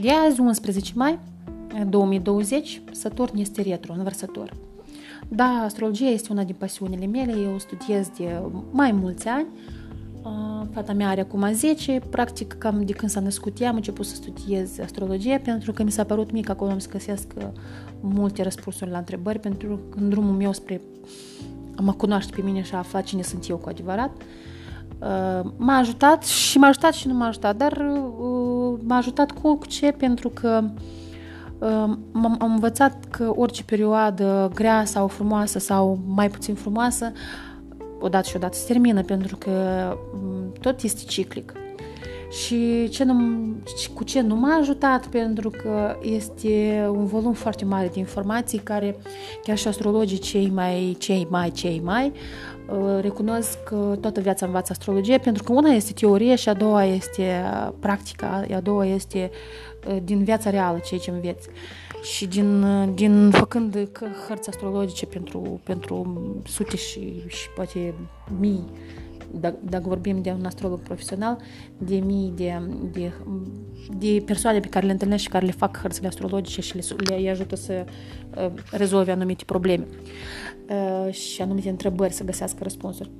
De azi, 11 mai 2020, Saturn este retro, învărsător. Da, astrologia este una din pasiunile mele, eu studiez de mai mulți ani. Fata mea are acum 10, practic cam de când s-a născut ea am început să studiez astrologia pentru că mi s-a părut mic acolo am să găsesc multe răspunsuri la întrebări pentru că în drumul meu spre a mă cunoaște pe mine și a afla cine sunt eu cu adevărat. M-a ajutat și m-a ajutat și nu m-a ajutat, dar m-a ajutat cu ce? Pentru că am învățat că orice perioadă grea sau frumoasă sau mai puțin frumoasă, odată și odată se termină, pentru că tot este ciclic. Și ce nu, cu ce nu m-a ajutat, pentru că este un volum foarte mare de informații care chiar și astrologii cei mai, cei mai, cei mai recunosc că toată viața învață astrologie, pentru că una este teorie și a doua este practica, a doua este din viața reală ceea ce înveți. Și din, din făcând hărți astrologice pentru, pentru sute și, și poate mii dacă, dacă vorbim de un astrolog profesional, de mii de, de, de persoane pe care le întâlnesc și care le fac hărțile astrologice și le, le ajută să uh, rezolve anumite probleme uh, și anumite întrebări, să găsească răspunsuri.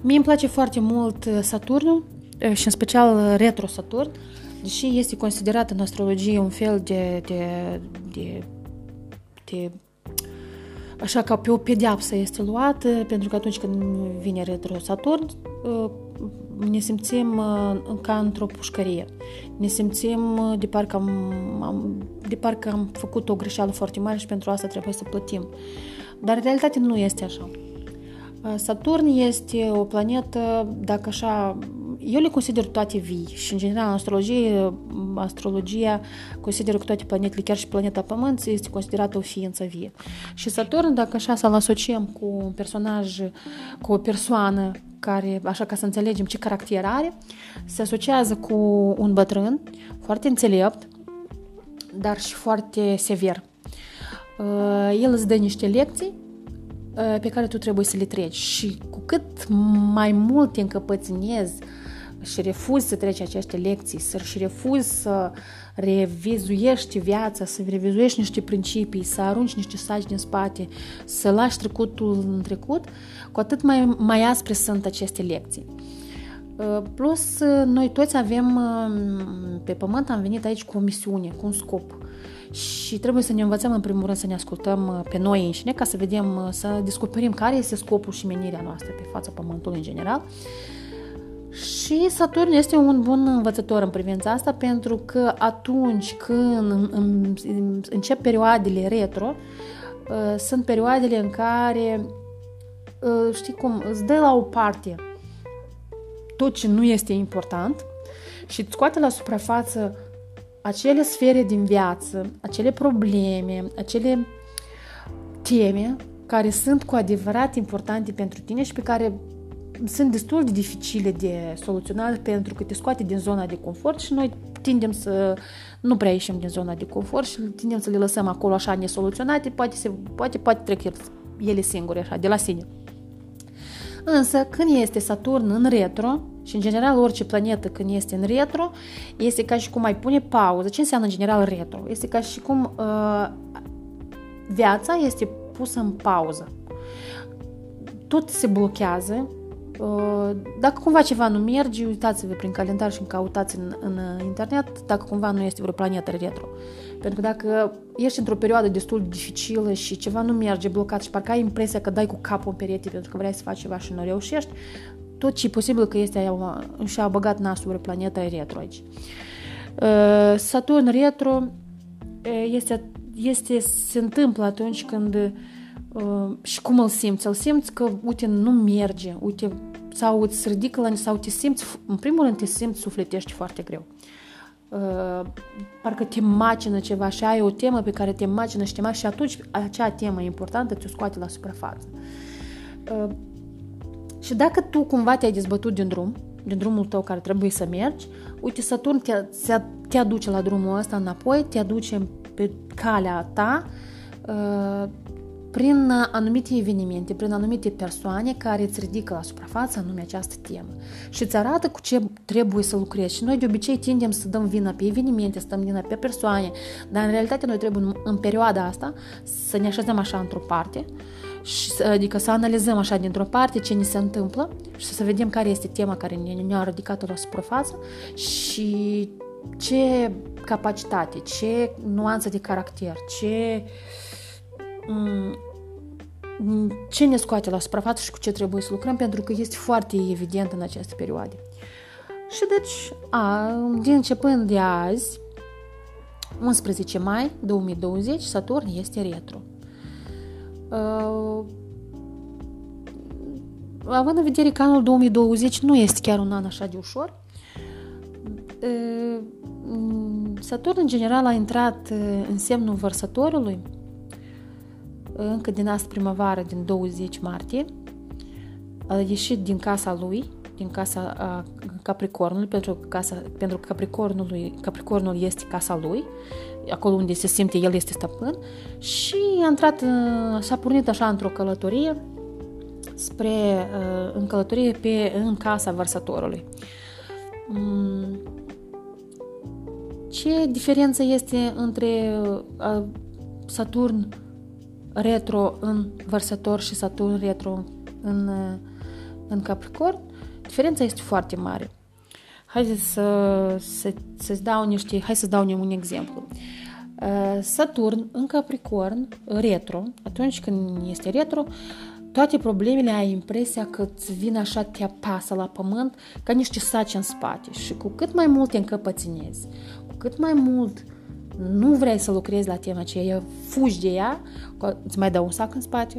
Mie îmi place foarte mult Saturnul uh, și în special retro Saturn, deși este considerat în astrologie un fel de, de, de, de așa ca pe o pedeapsă este luată, pentru că atunci când vine retro Saturn, uh, ne simțim uh, ca într-o pușcărie. Ne simțim uh, de parcă am, am, de parcă am făcut o greșeală foarte mare și pentru asta trebuie să plătim. Dar în realitate nu este așa. Saturn este o planetă, dacă așa eu le consider toate vii și, în general, în astrologie, astrologia consideră că toate planetele, chiar și planeta Pământ, este considerată o ființă vie. Și Saturn, dacă așa să-l asociem cu un personaj, cu o persoană care, așa ca să înțelegem ce caracter are, se asociază cu un bătrân foarte înțelept, dar și foarte sever. Uh, el îți dă niște lecții uh, pe care tu trebuie să le treci și cu cât mai mult te încăpățânezi și refuzi să treci aceste lecții, să și refuzi să revizuiești viața, să revizuiești niște principii, să arunci niște saci din spate, să lași trecutul în trecut, cu atât mai, mai aspre sunt aceste lecții. Uh, plus, uh, noi toți avem, uh, pe pământ am venit aici cu o misiune, cu un scop. Și trebuie să ne învățăm în primul rând să ne ascultăm pe noi înșine ca să vedem, să descoperim care este scopul și menirea noastră pe fața pământului în general și Saturn este un bun învățător în privința asta pentru că atunci când încep perioadele retro, uh, sunt perioadele în care, uh, știi cum, îți dă la o parte tot ce nu este important și îți scoate la suprafață acele sfere din viață, acele probleme, acele teme care sunt cu adevărat importante pentru tine și pe care sunt destul de dificile de soluționat pentru că te scoate din zona de confort și noi tindem să nu prea ieșim din zona de confort și tindem să le lăsăm acolo așa nesoluționate, poate, se, poate, poate trec ele singure așa, de la sine. Însă, când este Saturn în retro, și în general orice planetă când este în retro, este ca și cum mai pune pauză. Ce înseamnă în general retro? Este ca și cum uh, viața este pusă în pauză. Tot se blochează, Uh, dacă cumva ceva nu merge, uitați-vă prin calendar și cautați în, în internet dacă cumva nu este vreo planetă retro. Pentru că dacă ești într-o perioadă destul de dificilă și ceva nu merge blocat și parcă ai impresia că dai cu capul în perete pentru că vrei să faci ceva și nu reușești, tot ce e posibil că este și-a băgat nasul vreo planetă retro aici. Uh, Saturn retro uh, este, este, se întâmplă atunci când și cum îl simți? Îl simți că, uite, nu merge, uite, sau îți ridică la sau te simți, în primul rând te simți sufletești foarte greu. Uh, parcă te macină ceva și ai o temă pe care te macină și te macină și atunci acea temă importantă ți-o scoate la suprafață. Uh, și dacă tu cumva te-ai dezbătut din drum, din drumul tău care trebuie să mergi, uite, Saturn te, te aduce la drumul ăsta înapoi, te aduce pe calea ta, uh, prin anumite evenimente, prin anumite persoane care îți ridică la suprafață anume această temă și îți arată cu ce trebuie să lucrezi. Și noi de obicei tindem să dăm vina pe evenimente, să dăm vina pe persoane, dar în realitate noi trebuie în, în perioada asta să ne așezăm așa într-o parte, și, adică să analizăm așa dintr-o parte ce ni se întâmplă și să vedem care este tema care ne-a ridicat la suprafață și ce capacitate, ce nuanță de caracter, ce mm, ce ne scoate la suprafață și cu ce trebuie să lucrăm, pentru că este foarte evident în aceste perioade. Și deci, a, din începând de azi, 11 mai 2020, Saturn este retro. Uh, având în vedere că anul 2020 nu este chiar un an așa de ușor, uh, Saturn în general a intrat în semnul vărsătorului încă din asta primăvară, din 20 martie, a ieșit din casa lui, din casa a Capricornului, pentru că, casa, pentru că Capricornului, Capricornul este casa lui, acolo unde se simte el este stăpân, și a intrat, s-a pornit așa într-o călătorie spre, în călătorie pe, în casa vărsătorului. Mm, ce diferență este între Saturn retro în vărsător și Saturn retro în, în Capricorn, diferența este foarte mare. Hai să, să, să-ți dau niște, hai să dau un exemplu. Uh, Saturn în Capricorn, retro, atunci când este retro, toate problemele ai impresia că îți vin așa, te apasă la pământ ca niște saci în spate și cu cât mai mult te încăpăținezi, cu cât mai mult nu vrei să lucrezi la tema aceea, fugi de ea, îți mai dau un sac în spate.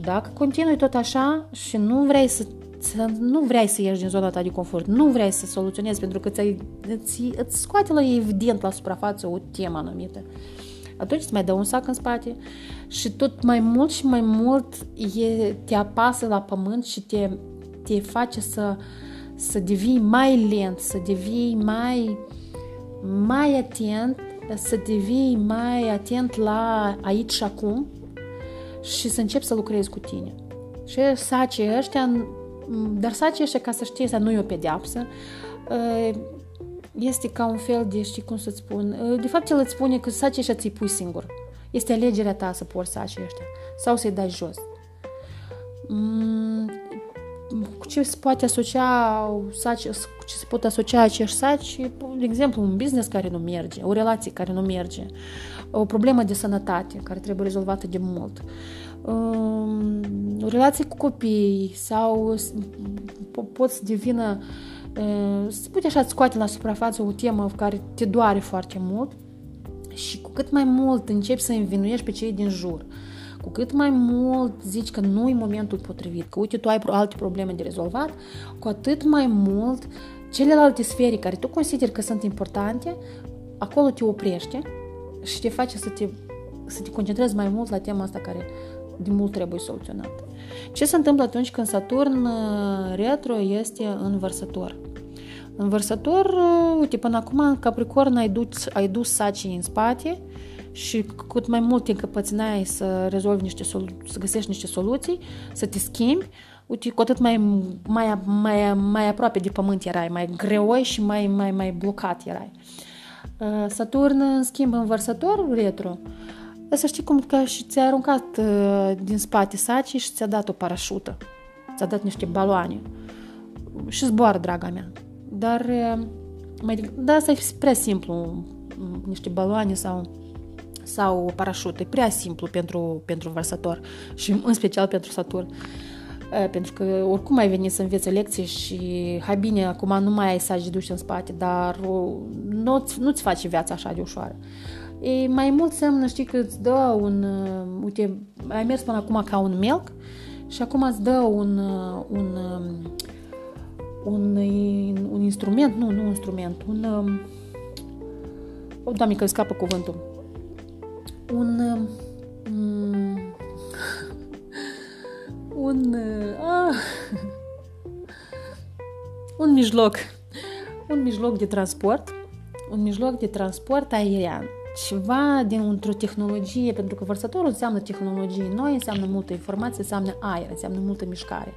Dacă continui tot așa și nu vrei să, să nu vrei să ieși din zona ta de confort, nu vrei să soluționezi pentru că ți îți, îți scoate la evident la suprafață o temă anumită, atunci îți mai dă un sac în spate și tot mai mult și mai mult e, te apasă la pământ și te, te face să, să devii mai lent, să devii mai, mai atent să devii mai atent la aici și acum și să începi să lucrezi cu tine. Și sacii ăștia, dar sacii ăștia, ca să știi, asta nu e o pedeapsă, este ca un fel de, știi cum să-ți spun, de fapt el îți spune că sacii ăștia ți-i pui singur. Este alegerea ta să porți sacii ăștia sau să-i dai jos. Cu ce se poate asocia saci, ce se pot asocia acești saci, de exemplu, un business care nu merge, o relație care nu merge, o problemă de sănătate care trebuie rezolvată de mult, um, o relație cu copii sau pot să devină, uh, să pute așa, scoate la suprafață o temă care te doare foarte mult și cu cât mai mult începi să învinuiești pe cei din jur, cu cât mai mult zici că nu e momentul potrivit, că uite, tu ai alte probleme de rezolvat, cu atât mai mult celelalte sfere care tu consideri că sunt importante, acolo te oprește și te face să te, să te concentrezi mai mult la tema asta care de mult trebuie soluționată. Ce se întâmplă atunci când Saturn uh, retro este în vărsător? În vărsător, uh, uite, până acum în Capricorn ai dus, ai dus sacii în spate și cât mai mult te încăpățânai să rezolvi niște solu- să găsești niște soluții, să te schimbi, uite, cu atât mai, mai, mai, mai aproape de pământ erai, mai greoi și mai, mai, mai blocat erai. Uh, Saturn, în schimb, în vărsător retro, să știi cum că și ți-a aruncat uh, din spate sacii și ți-a dat o parașută. Ți-a dat niște baloane. Și zboară, draga mea. Dar, uh, mai, da, asta e prea simplu, niște baloane sau sau o parașută. E prea simplu pentru, pentru vărsător și în special pentru Saturn. Pentru că oricum ai venit să înveți lecții și hai bine, acum nu mai ai sagi duși în spate, dar nu-ți, nu-ți face viața așa de ușoară. E mai mult semnă, știi, că îți dă un, uite, ai mers până acum ca un melc și acum îți dă un, un, un, un instrument, nu, nu un instrument, un, o, doamne, că scapă cuvântul, un, um, un, uh, un mijloc, un mijloc de transport, un mijloc de transport aerian. ceva dintr-o tehnologie, pentru că vărsătorul înseamnă tehnologie noi, înseamnă multă informație, înseamnă aer, înseamnă multă mișcare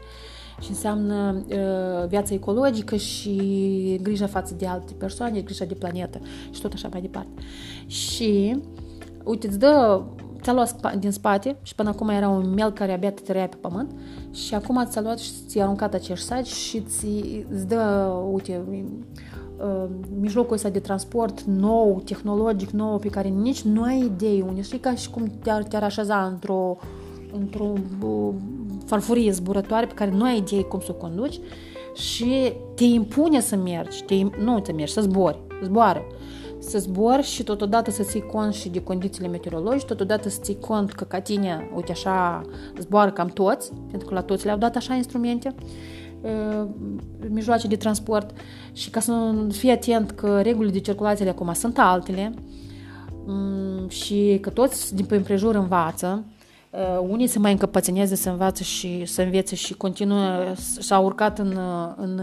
și înseamnă uh, viața ecologică și grija față de alte persoane, grija de planetă și tot așa mai departe. Și, uite, îți dă ți-a luat din spate și până acum era un mel care abia te tărea pe pământ și acum ți-a luat și ți-a aruncat acești saci și ți, îți dă, uite, uh, mijlocul ăsta de transport nou, tehnologic nou, pe care nici nu ai idei unde. Știi ca și cum te-ar, te-ar așeza într-o într-o uh, farfurie zburătoare pe care nu ai idee cum să o conduci și te impune să mergi, te, nu te mergi, să zbori, zboară. Să zbori și totodată să ții cont și de condițiile meteorologice, totodată să ții cont că ca tine, uite așa, zboară cam toți, pentru că la toți le-au dat așa instrumente, uh, mijloace de transport. Și ca să fii atent că regulile de circulație de acum sunt altele um, și că toți din pe împrejur învață, Uh, unii se mai încăpățâneze să învață și să învețe și continuă, s-au urcat în, în,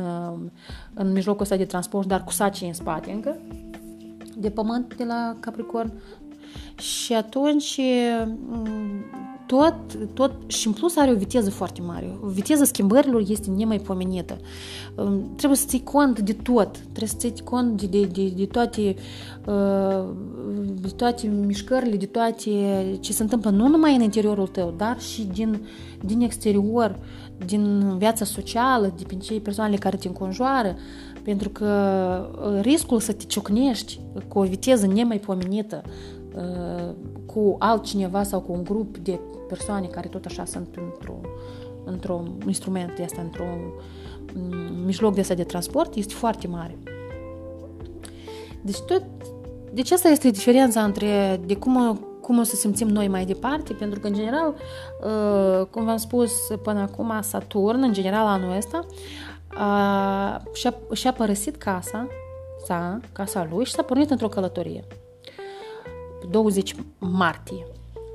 în mijlocul ăsta de transport, dar cu sacii în spate încă, de pământ de la Capricorn. Și atunci tot, tot, și în plus are o viteză foarte mare. Viteza schimbărilor este nemaipomenită. Trebuie să ții cont de tot, trebuie să ții cont de, de, de, de toate uh, de toate mișcările, de toate ce se întâmplă nu numai în interiorul tău, dar și din, din exterior, din viața socială, de pe cei persoanele care te înconjoară, pentru că uh, riscul să te ciocnești cu o viteză nemaipomenită, uh, cu altcineva sau cu un grup de persoane care tot așa sunt într-un într instrument de asta, într-un mm, mijloc de asta de transport, este foarte mare. Deci tot deci asta este diferența între de cum, cum o să simțim noi mai departe, pentru că, în general, uh, cum v-am spus până acum, Saturn, în general anul ăsta, uh, și-a, și-a părăsit casa, sa, casa lui și s-a pornit într-o călătorie. 20 martie.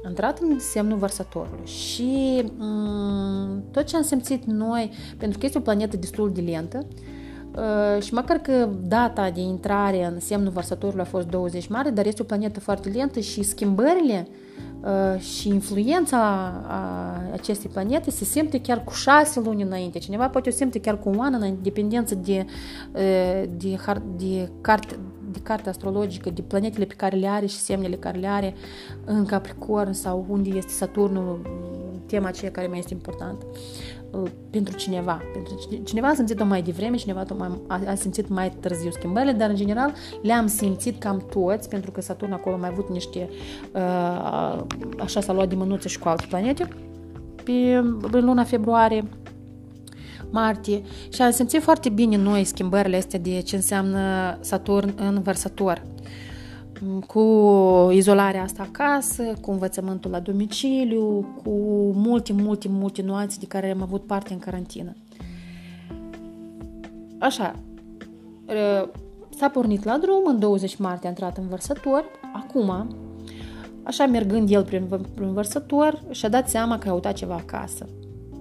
A intrat în semnul vărsătorului și um, tot ce am simțit noi, pentru că este o planetă destul de lentă, uh, și măcar că data de intrare în semnul vărsătorului a fost 20 martie, dar este o planetă foarte lentă și schimbările uh, și influența acestei planete se simte chiar cu șase luni înainte. Cineva poate o simte chiar cu un an în dependență de, uh, de, de, de carte, de carte astrologică, de planetele pe care le are și semnele care le are în Capricorn sau unde este Saturnul, tema aceea care mai este importantă uh, pentru cineva. Pentru cineva a simțit-o mai devreme, cineva a simțit mai târziu schimbările, dar în general le-am simțit cam toți, pentru că Saturn acolo a mai avut niște, uh, așa s-a luat de mânuță și cu alte planete, pe, în luna februarie, martie și am simțit foarte bine noi schimbările astea de ce înseamnă Saturn în vărsător cu izolarea asta acasă, cu învățământul la domiciliu, cu multe, multe, multe nuanțe de care am avut parte în carantină. Așa, s-a pornit la drum, în 20 martie a intrat în vărsător, acum, așa mergând el prin, prin vărsător, și-a dat seama că a uitat ceva acasă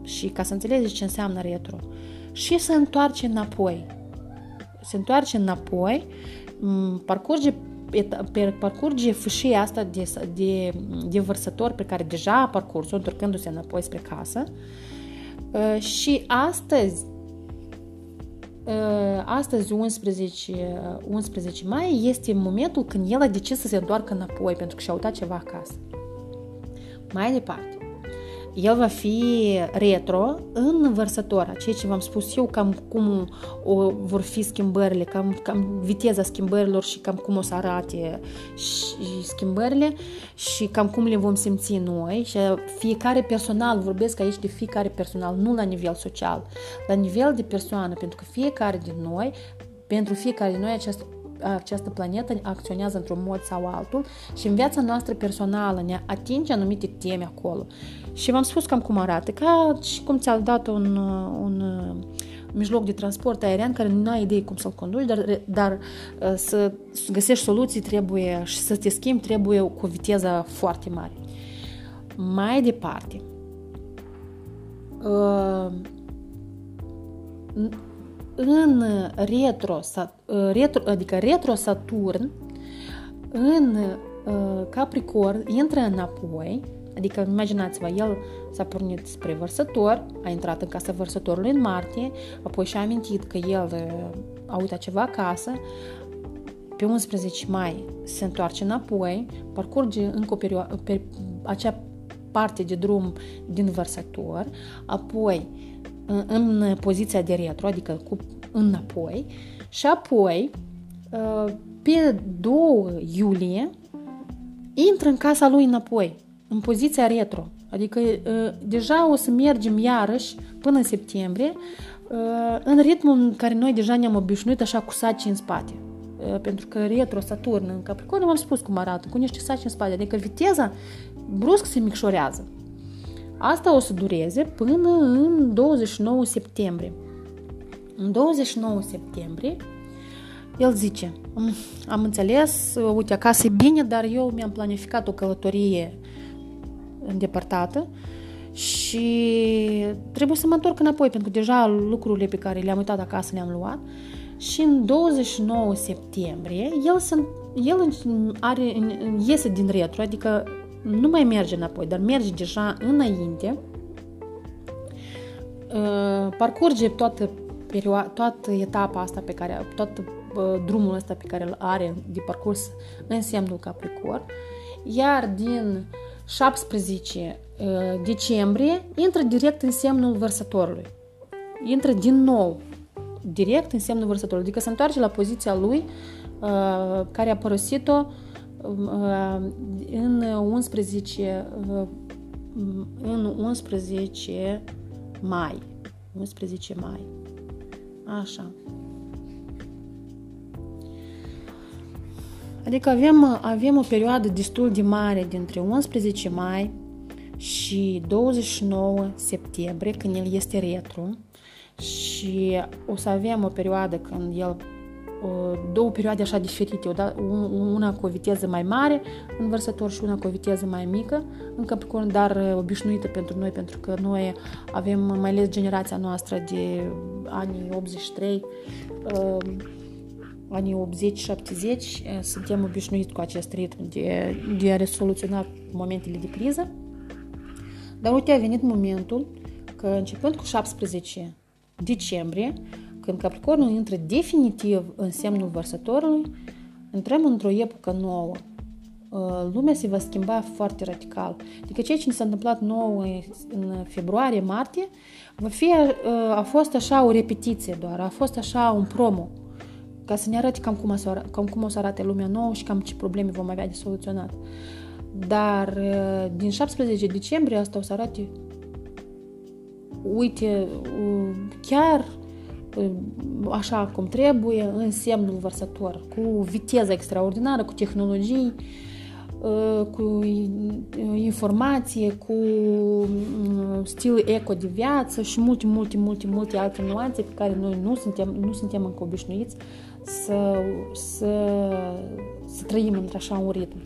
și ca să înțelegeți ce înseamnă retro. Și se întoarce înapoi. Se întoarce înapoi, parcurge pe parcurge fâșia asta de, de, de vărsător pe care deja a parcurs-o, întorcându-se înapoi spre casă. Ă, și astăzi, ă, astăzi 11, 11 mai este momentul când el a decis să se întoarcă înapoi pentru că și-a uitat ceva acasă. Mai departe, el va fi retro în vărsător, ceea ce v-am spus eu, cam cum o, vor fi schimbările, cam, cam viteza schimbărilor și cam cum o să arate și schimbările și cam cum le vom simți noi. Și fiecare personal, vorbesc aici de fiecare personal, nu la nivel social, la nivel de persoană, pentru că fiecare din noi, pentru fiecare din noi această această planetă acționează într-un mod sau altul și în viața noastră personală ne atinge anumite teme acolo. Și v-am spus cam cum arată, ca și cum ți-a dat un, un mijloc de transport aerian care nu ai idee cum să-l conduci, dar, dar uh, să găsești soluții trebuie și să te schimbi trebuie cu o viteză foarte mare. Mai departe, uh, în retro, retro adică retro Saturn, în Capricorn intră înapoi, adică imaginați-vă, el s-a pornit spre vărsător, a intrat în casa vărsătorului în martie, apoi și-a amintit că el a uitat ceva acasă, pe 11 mai se întoarce înapoi, parcurge încă o perioadă, pe acea parte de drum din vărsător, apoi în, în poziția de retro, adică cu înapoi, și apoi pe 2 iulie intră în casa lui înapoi, în poziția retro. Adică deja o să mergem iarăși până în septembrie în ritmul în care noi deja ne-am obișnuit așa cu saci în spate. Pentru că retro, Saturn în Capricorn, v-am spus cum arată, cu niște saci în spate. Adică viteza brusc se micșorează. Asta o să dureze până în 29 septembrie. În 29 septembrie, el zice, am înțeles, uite, acasă e bine, dar eu mi-am planificat o călătorie îndepărtată și trebuie să mă întorc înapoi, pentru că deja lucrurile pe care le-am uitat acasă le-am luat. Și în 29 septembrie, el, se, el are, iese din retro, adică nu mai merge înapoi, dar merge deja înainte, uh, parcurge toată, perioada, toată etapa asta pe care, tot uh, drumul ăsta pe care îl are de parcurs în semnul Capricorn, iar din 17 uh, decembrie intră direct în semnul vărsătorului. Intră din nou direct în semnul vărsătorului, adică se întoarce la poziția lui care a părăsit-o în 11 în 11 mai. 11 mai. Așa. Adică avem, avem o perioadă destul de mare dintre 11 mai și 29 septembrie, când el este retro, și o să avem o perioadă când el două perioade așa diferite, una cu o viteză mai mare în vărsător și una cu o viteză mai mică. În Capricorn, dar uh, obișnuită pentru noi, pentru că noi avem mai ales generația noastră de anii 83, uh, anii 80-70, uh, suntem obișnuiți cu acest ritm de, de a resoluționa momentele de criză. Dar uite, a venit momentul că începând cu 17 decembrie, când Capricornul intră definitiv în semnul vărsătorului, intrăm într-o epocă nouă. Uh, lumea se va schimba foarte radical. Adică ceea ce ne s-a întâmplat nou în februarie, martie, va fi, uh, a fost așa o repetiție doar, a fost așa un promo, ca să ne arate cam cum, să, cam cum o să arate lumea nouă și cam ce probleme vom avea de soluționat. Dar uh, din 17 decembrie asta o să arate uite, chiar așa cum trebuie, în semnul vărsător, cu viteză extraordinară, cu tehnologii, ă, cu informație, cu stil eco de viață și multe, multe, multe, multe alte nuanțe pe care noi nu suntem, nu suntem încă obișnuiți să, să, să trăim într-așa un ritm.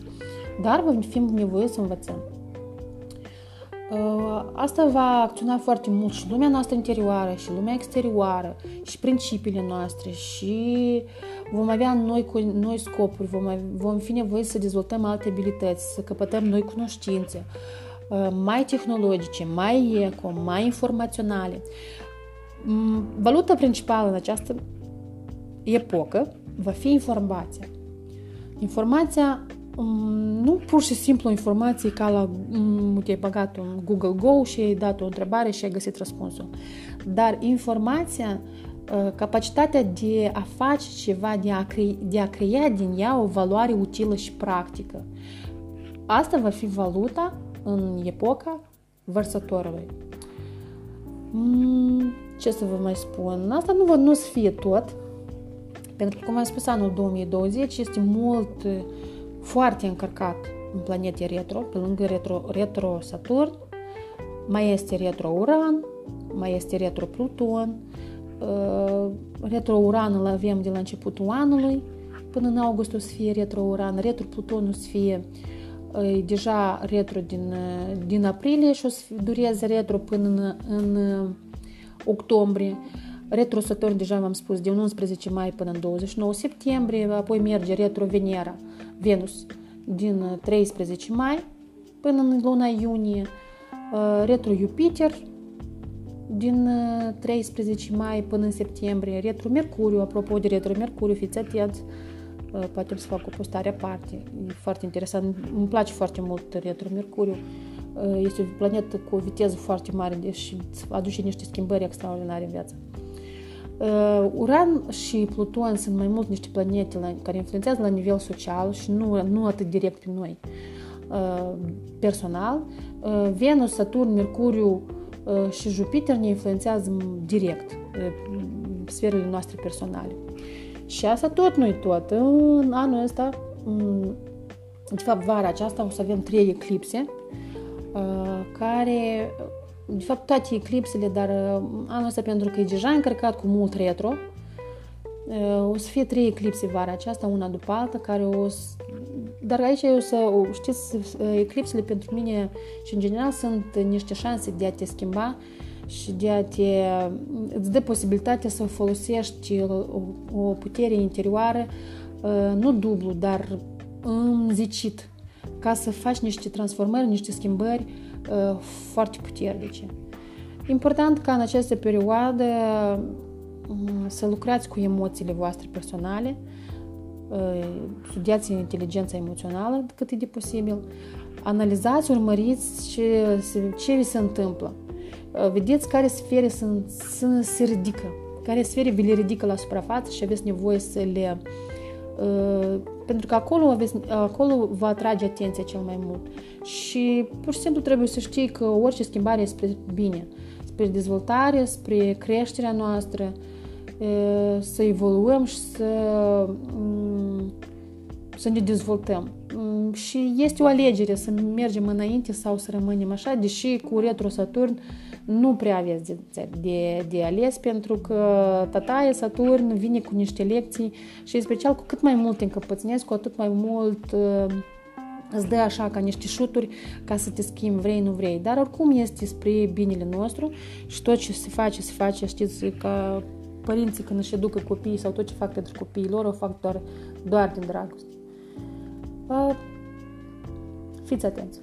Dar vom fi nevoie să învățăm. Uh, asta va acționa foarte mult și lumea noastră interioară și lumea exterioară și principiile noastre și vom avea noi, noi scopuri, vom, vom fi nevoie să dezvoltăm alte abilități, să căpătăm noi cunoștințe uh, mai tehnologice, mai eco, mai informaționale. Mm, valuta principală în această epocă va fi informația. Informația nu pur și simplu informații ca la te-ai băgat un Google Go și ai dat o întrebare și ai găsit răspunsul. Dar informația, ă, capacitatea de a face ceva, de a, crea, de a crea din ea o valoare utilă și practică. Asta va fi valuta în epoca vărsătorului. Ce să vă mai spun? Asta nu va nu să fie tot, pentru că, cum am spus, anul 2020 este mult foarte încărcat în planete retro, pe lângă retro, retro Saturn, mai este retro Uran, mai este retro Pluton, uh, retro Uran îl avem de la începutul anului, până în august o să fie retro Uran, retro Pluton o să fie uh, deja retro din, uh, din aprilie și o să dureze retro până în, în octombrie. Retro Saturn, deja v-am spus, de 11 mai până în 29 septembrie, apoi merge retro Venera, Venus din 13 mai până în luna iunie, retro Jupiter din 13 mai până în septembrie, retro Mercuriu, apropo de retro Mercuriu, fiți atenți, poate să fac o postare aparte, e foarte interesant, îmi place foarte mult retro Mercuriu, este o planetă cu o viteză foarte mare și aduce niște schimbări extraordinare în viață. Uran și Pluton sunt mai mult niște planete care influențează la nivel social și nu, nu atât direct pe noi personal. Venus, Saturn, Mercuriu și Jupiter ne influențează direct sferele noastre personale. Și asta tot nu tot. În anul ăsta, de fapt vara aceasta, o să avem trei eclipse care de fapt toate eclipsele, dar anul ăsta pentru că e deja încărcat cu mult retro, o să fie trei eclipse vara aceasta, una după alta, care o să... Dar aici eu să, știți, eclipsele pentru mine și în general sunt niște șanse de a te schimba și de a te... îți dă posibilitatea să folosești o, o putere interioară, nu dublu, dar înzicit, ca să faci niște transformări, niște schimbări foarte puternice. Important ca în această perioadă să lucrați cu emoțiile voastre personale, studiați inteligența emoțională cât e de posibil, analizați, urmăriți ce, ce vi se întâmplă. Vedeți care sfere sunt, sunt, se ridică, care sfere vi le ridică la suprafață și aveți nevoie să le... pentru că acolo, aveți, acolo vă atrage atenția cel mai mult. Și pur și simplu trebuie să știi că orice schimbare e spre bine, spre dezvoltare, spre creșterea noastră, să evoluăm și să, să ne dezvoltăm. Și este o alegere să mergem înainte sau să rămânem așa, deși cu retro Saturn nu prea aveți de, de, de ales pentru că tataie Saturn vine cu niște lecții și în special cu cât mai mult încăpățânesc, cu atât mai mult uh, îți dă așa ca niște șuturi ca să te schimbi, vrei, nu vrei. Dar oricum este spre binele nostru și tot ce se face, se face, știți, ca părinții când își educă copiii sau tot ce fac pentru copiii lor, o fac doar, doar din dragoste. Uh, fiți atenți!